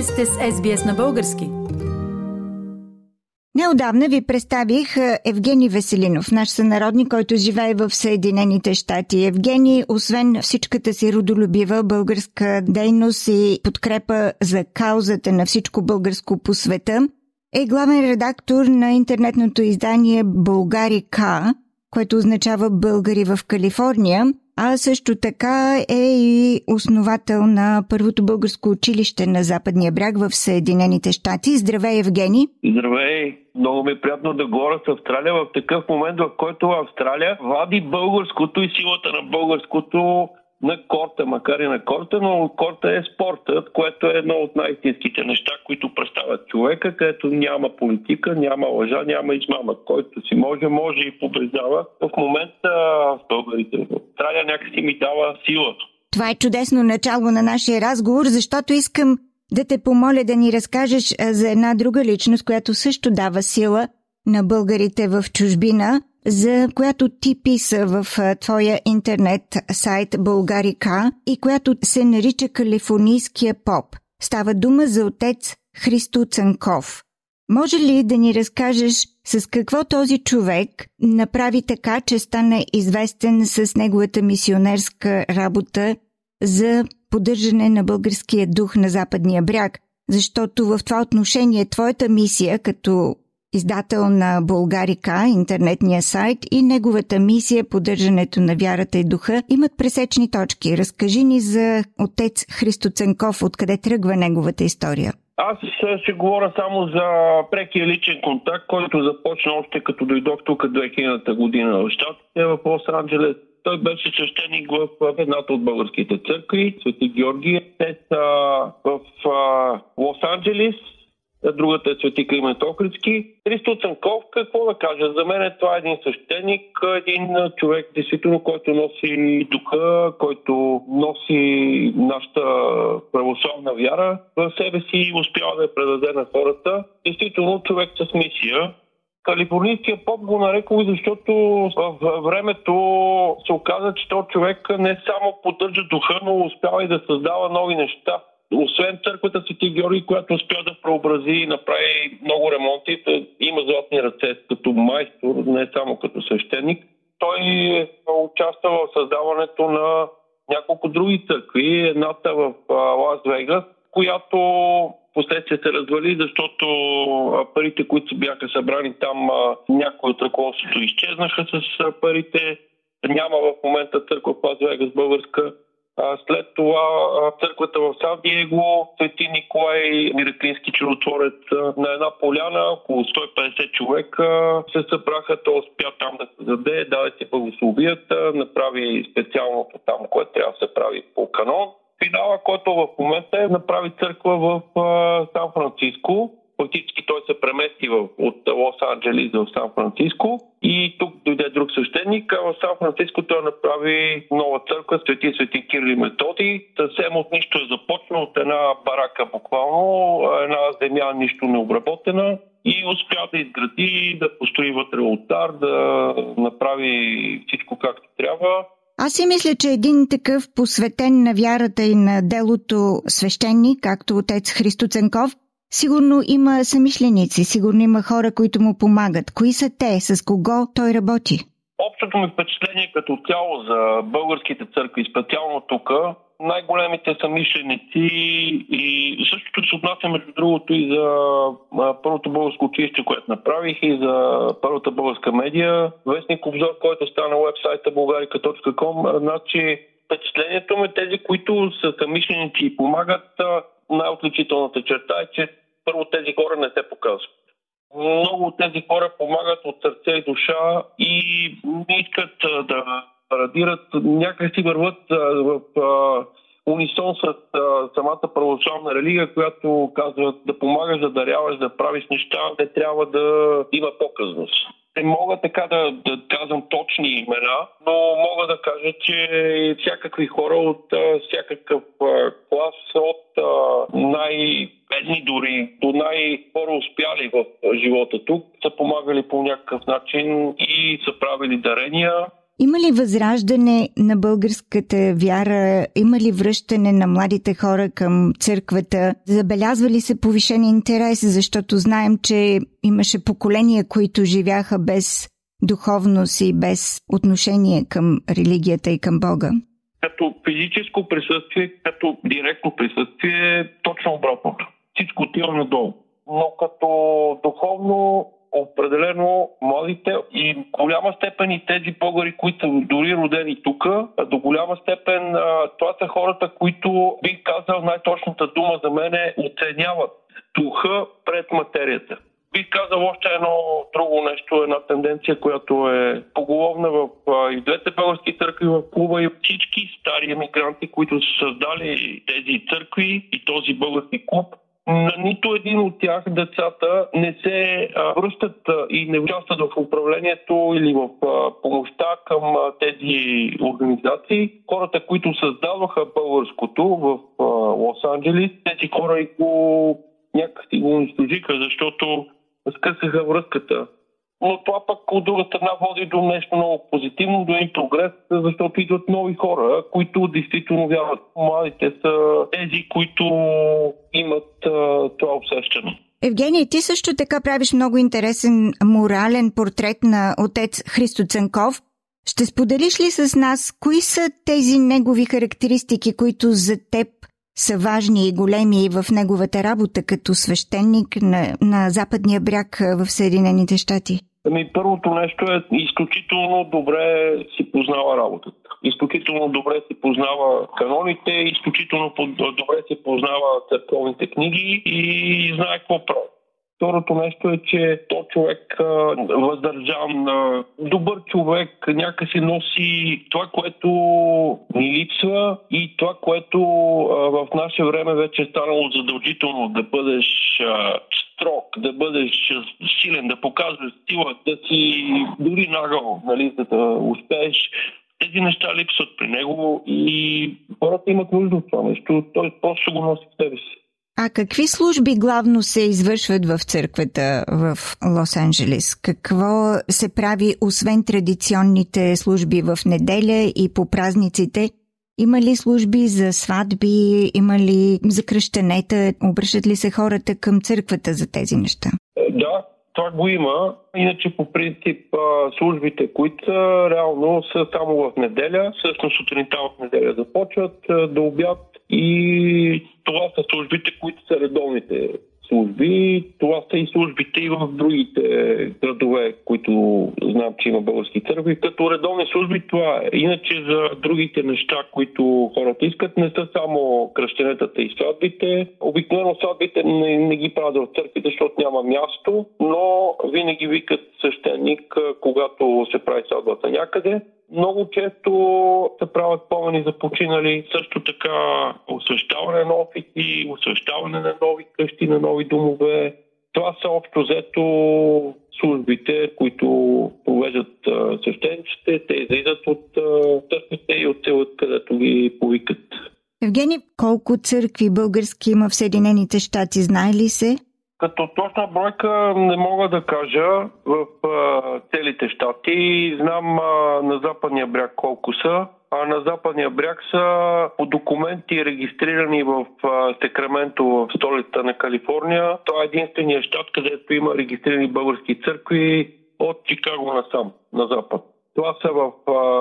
Вие сте с SBS на български. Неодавна ви представих Евгений Веселинов, наш сънародник, който живее в Съединените щати. Евгений, освен всичката си родолюбива българска дейност и подкрепа за каузата на всичко българско по света, е главен редактор на интернетното издание Българи К, което означава българи в Калифорния – а също така е и основател на първото българско училище на Западния бряг в Съединените щати. Здравей, Евгений! Здравей! Много ми е приятно да говоря с Австралия в такъв момент, в който Австралия вади българското и силата на българското на корта, макар и на корта, но корта е спортът, което е едно от най-истинските неща, които представят човека, където няма политика, няма лъжа, няма измама. Който си може, може и побеждава. В момента българите в Австралия някакси ми дава сила. Това е чудесно начало на нашия разговор, защото искам да те помоля да ни разкажеш за една друга личност, която също дава сила на българите в чужбина, за която ти писа в твоя интернет сайт Българика и която се нарича Калифорнийския поп. Става дума за отец Христо Цанков. Може ли да ни разкажеш с какво този човек направи така, че стана известен с неговата мисионерска работа за поддържане на българския дух на Западния бряг? Защото в това отношение твоята мисия като издател на Българика, интернетния сайт и неговата мисия поддържането на вярата и духа имат пресечни точки. Разкажи ни за отец Христо Ценков, откъде тръгва неговата история. Аз ще говоря само за прекия личен контакт, който започна още като дойдох тук 2000-та година в Штатите в Лос-Анджелес. Той беше свещеник в едната от българските църкви, Свети Георгия. Те са в Лос-Анджелес другата е Свети Климент Охридски. Христо Цанков, какво да кажа? За мен това е един същеник, един човек, действително, който носи духа, който носи нашата православна вяра в себе си и успява да я предаде на хората. Действително, човек с мисия. Калифорнийския поп го нарекал, защото в времето се оказа, че този човек не само поддържа духа, но успява и да създава нови неща освен църквата Свети Георги, която успя да преобрази и направи много ремонти, има златни ръце като майстор, не само като свещеник. Той е участвал в създаването на няколко други църкви. Едната в Лас Вегас, която последствие се развали, защото парите, които бяха събрани там, някои от ръководството изчезнаха с парите. Няма в момента църква в Лас Вегас българска след това църквата в Сан Диего, Свети Николай, Мираклински чудотворец на една поляна, около 150 човека се събраха, той успя там да се даде, даде си благословият, направи специалното там, което трябва да се прави по канон. Финала, който в момента е направи църква в Сан Франциско, фактически той се премести в, от Лос-Анджелис в Сан-Франциско и тук дойде друг свещеник, в Сан-Франциско той направи нова църква, свети свети Кирли Методи. Съвсем от нищо е започнал, от една барака буквално, една земя нищо не обработена и успя да изгради, да построи вътре алтар, да направи всичко както трябва. Аз си мисля, че един такъв посветен на вярата и на делото свещеник, както отец Христо Ценков, Сигурно има самишленици, сигурно има хора, които му помагат. Кои са те? С кого той работи? Общото ми впечатление като цяло за българските църкви, специално тук, най-големите са мишленици и същото се отнася между другото и за първото българско училище, което направих и за първата българска медия. Вестник обзор, който стана на вебсайта bulgarika.com. Значи впечатлението ми тези, които са самишленици и помагат, най-отличителната черта е, че първо тези хора не се показват. Много от тези хора помагат от сърце и душа и не искат да радират, някак си върват в унисон с самата православна религия, която казва да помагаш, да даряваш, да правиш неща, не трябва да има показност. Не мога така да, да казвам точни имена, но мога да кажа, че всякакви хора от всякакъв клас, от най-бедни дори до най-хора успяли в живота тук, са помагали по някакъв начин и са правили дарения Има ли възраждане на българската вяра? Има ли връщане на младите хора към църквата? Забелязва ли се повишен интерес? Защото знаем, че имаше поколения, които живяха без духовност и без отношение към религията и към Бога? Като физическо присъствие, като директно присъствие, точно обратното. Всичко отива надолу. Но като духовно определено младите и в голяма степен и тези българи, които са дори родени тук, до голяма степен това са хората, които бих казал най-точната дума за мен е оценяват духа пред материята. Бих казал още едно друго нещо, една тенденция, която е поголовна в и двете български църкви в клуба и всички стари емигранти, които са създали тези църкви и този български клуб, на нито един от тях децата не се връщат и не участват в управлението или в помощта към тези организации. Хората, които създаваха българското в а, Лос-Анджелис, тези хора и го някакси го унищожиха, защото скъсаха връзката но това пък от друга страна води до нещо много позитивно, до един прогрес, защото идват нови хора, които действително вярват. Младите са тези, които имат а, това усещане. Евгений, ти също така правиш много интересен морален портрет на отец Христо Цанков. Ще споделиш ли с нас кои са тези негови характеристики, които за теб са важни и големи в неговата работа като свещеник на, на западния бряг в Съединените щати? Ами първото нещо е изключително добре си познава работата. Изключително добре си познава каноните, изключително добре си познава църковните книги и знае какво прави. Второто нещо е, че то човек въздържан, добър човек, някакси носи това, което ни липсва и това, което в наше време вече е станало задължително да бъдеш строг, да бъдеш силен, да показваш сила, да си дори нагъл, нали, за да успееш. Тези неща липсват при него и хората имат нужда от това нещо. Той просто го носи в себе си. А какви служби главно се извършват в църквата в Лос-Анджелес? Какво се прави освен традиционните служби в неделя и по празниците? Има ли служби за сватби? Има ли за кръщенета? Обръщат ли се хората към църквата за тези неща? Да, това го има. Иначе по принцип службите, които са, реално са само в неделя. Всъщност сутринта в неделя започват до обяд и това са службите, които са редовните служби. Това са и службите и в другите градове, които знам, че има български църкви. Като редовни служби това е. Иначе за другите неща, които хората искат, не са само кръщенетата и сватбите. Обикновено сватбите не, не ги правят в църквите, защото няма място, но винаги викат свещеник, когато се прави сватбата някъде. Много често се правят помени за починали, също така освещаване на опити, освещаване на нови къщи, на нови домове. Това са общо взето службите, които провеждат свещениците. Те излизат от църквите и отиват където ги повикат. Евгений, колко църкви български има в Съединените щати, знае ли се? Като точна бройка не мога да кажа в а, целите щати. Знам а, на западния бряг колко са. А на западния бряг са по документи регистрирани в а, Секраменто в столицата на Калифорния. Това е единствения щат, където има регистрирани български църкви от Чикаго насам, на запад. Това са в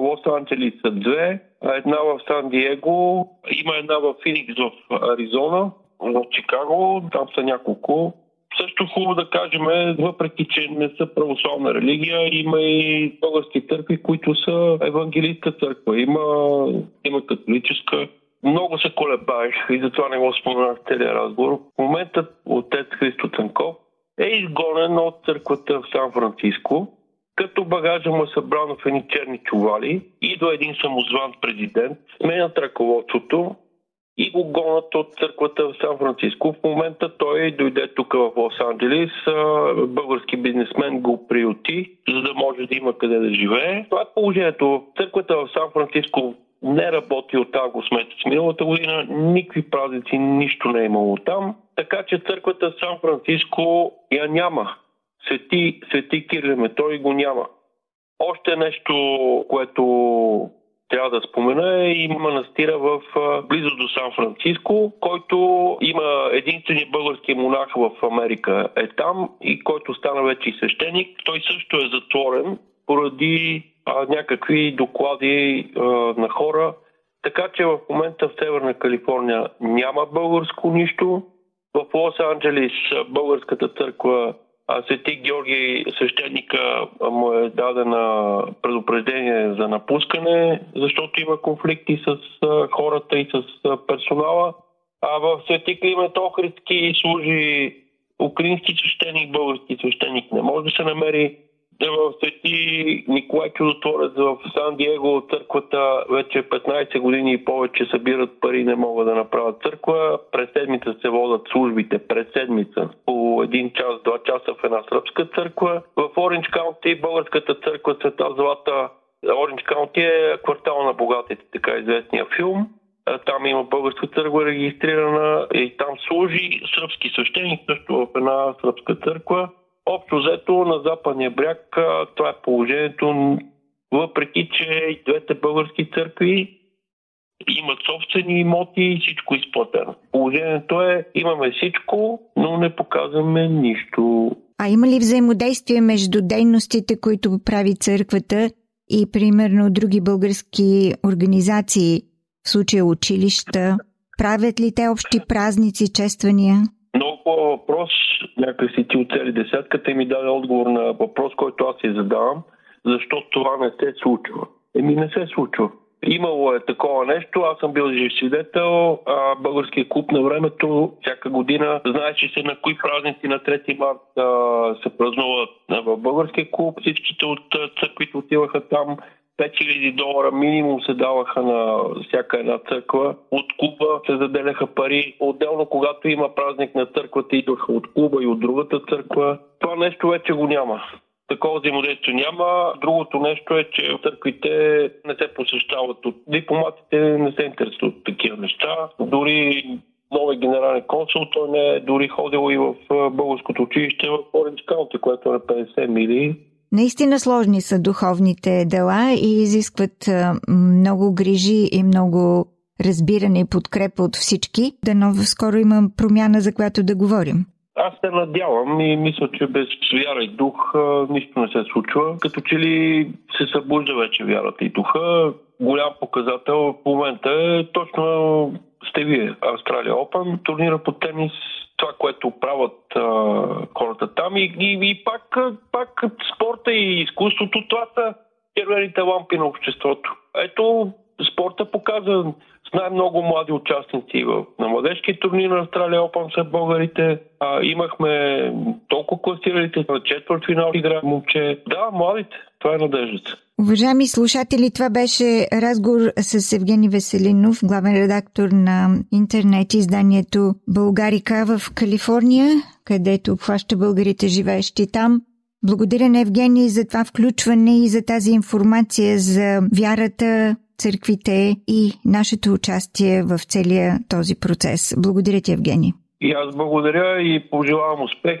Лос-Анджелис са две, една в Сан-Диего, има една в Феникс в Аризона, в Чикаго, там са няколко. Също хубаво да кажем, въпреки че не са православна религия, има и български църкви, които са евангелистка църква. Има, има католическа. Много се колебаех и затова не го споменах целия разговор. В момента отец Христо Цанков е изгонен от църквата в Сан-Франциско, като багажа му е събран в едни черни чували и до един самозван президент, сменят ръководството и го гонат от църквата в Сан-Франциско. В момента той дойде тук в Лос-Анджелис, български бизнесмен го приюти, за да може да има къде да живее. Това е положението. Църквата в Сан-Франциско не работи от август месец миналата година, никакви празници, нищо не е имало там. Така че църквата в Сан-Франциско я няма. Свети, свети Кирил Метой го няма. Още нещо, което трябва да спомена е и манастира в близо до Сан Франциско, който има единствения български монах в Америка е там и който стана вече и свещеник. Той също е затворен поради а, някакви доклади а, на хора. Така че в момента в Северна Калифорния няма българско нищо. В Лос-Анджелес българската църква Свети Георги свещеника му е дадена предупреждение за напускане, защото има конфликти с хората и с персонала. А в Свети Климент Охридски служи украински свещеник, български свещеник. Не може да се намери в Свети Николай Чудотворец в Сан Диего църквата вече 15 години и повече събират пари, не могат да направят църква. През седмица се водят службите, през седмица по един час, два часа в една сръбска църква. В Оранж Каунти българската църква Света Злата Оранж Каунти е квартал на богатите, така известния филм. Там има българска църква регистрирана и там служи сръбски свещеник също в една сръбска църква. Общо взето на западния бряг това е положението, въпреки че и двете български църкви имат собствени имоти и всичко изплатено. Положението е, имаме всичко, но не показваме нищо. А има ли взаимодействие между дейностите, които прави църквата и примерно други български организации, в случая училища? Правят ли те общи празници, чествания? Много въпрос, някак си ти оцели десятката и ми даде отговор на въпрос, който аз си задавам, защо това не се случва. Еми не се случва. Имало е такова нещо, аз съм бил жив свидетел, а българския клуб на времето всяка година знаеше се на кои празници на 3 март а, се празнуват в българския клуб. Всичките от църквите отиваха там. 5000 долара минимум се даваха на всяка една църква. От клуба се заделяха пари. Отделно, когато има празник на църквата, идваха от клуба и от другата църква. Това нещо вече го няма. Такова взаимодействие няма. Другото нещо е, че църквите не се посещават от дипломатите, не се интересуват от такива неща. Дори нови генерален консул, той не е дори ходил и в българското училище в Оранж Каунти, което е на 50 мили. Наистина сложни са духовните дела и изискват много грижи и много разбиране и подкрепа от всички. Дано скоро имам промяна, за която да говорим. Аз се надявам и мисля, че без вяра и дух нищо не се случва. Като че ли се събужда вече вярата и духа. Голям показател в момента е точно сте вие, Австралия Опен, турнира по тенис, това, което правят а, хората там и, и, и пак, пак спорта и изкуството, това са червените лампи на обществото. Ето, спорта показа най-много млади участници в, на младежки турнир на Австралия Опан са българите. А, имахме толкова класиралите на четвърт финал игра момче. Да, младите. Това е надеждата. Уважаеми слушатели, това беше разговор с Евгений Веселинов, главен редактор на интернет изданието Българика в Калифорния, където обхваща българите живеещи там. Благодаря на Евгений за това включване и за тази информация за вярата, църквите и нашето участие в целия този процес. Благодаря ти, Евгений. И аз благодаря и пожелавам успех.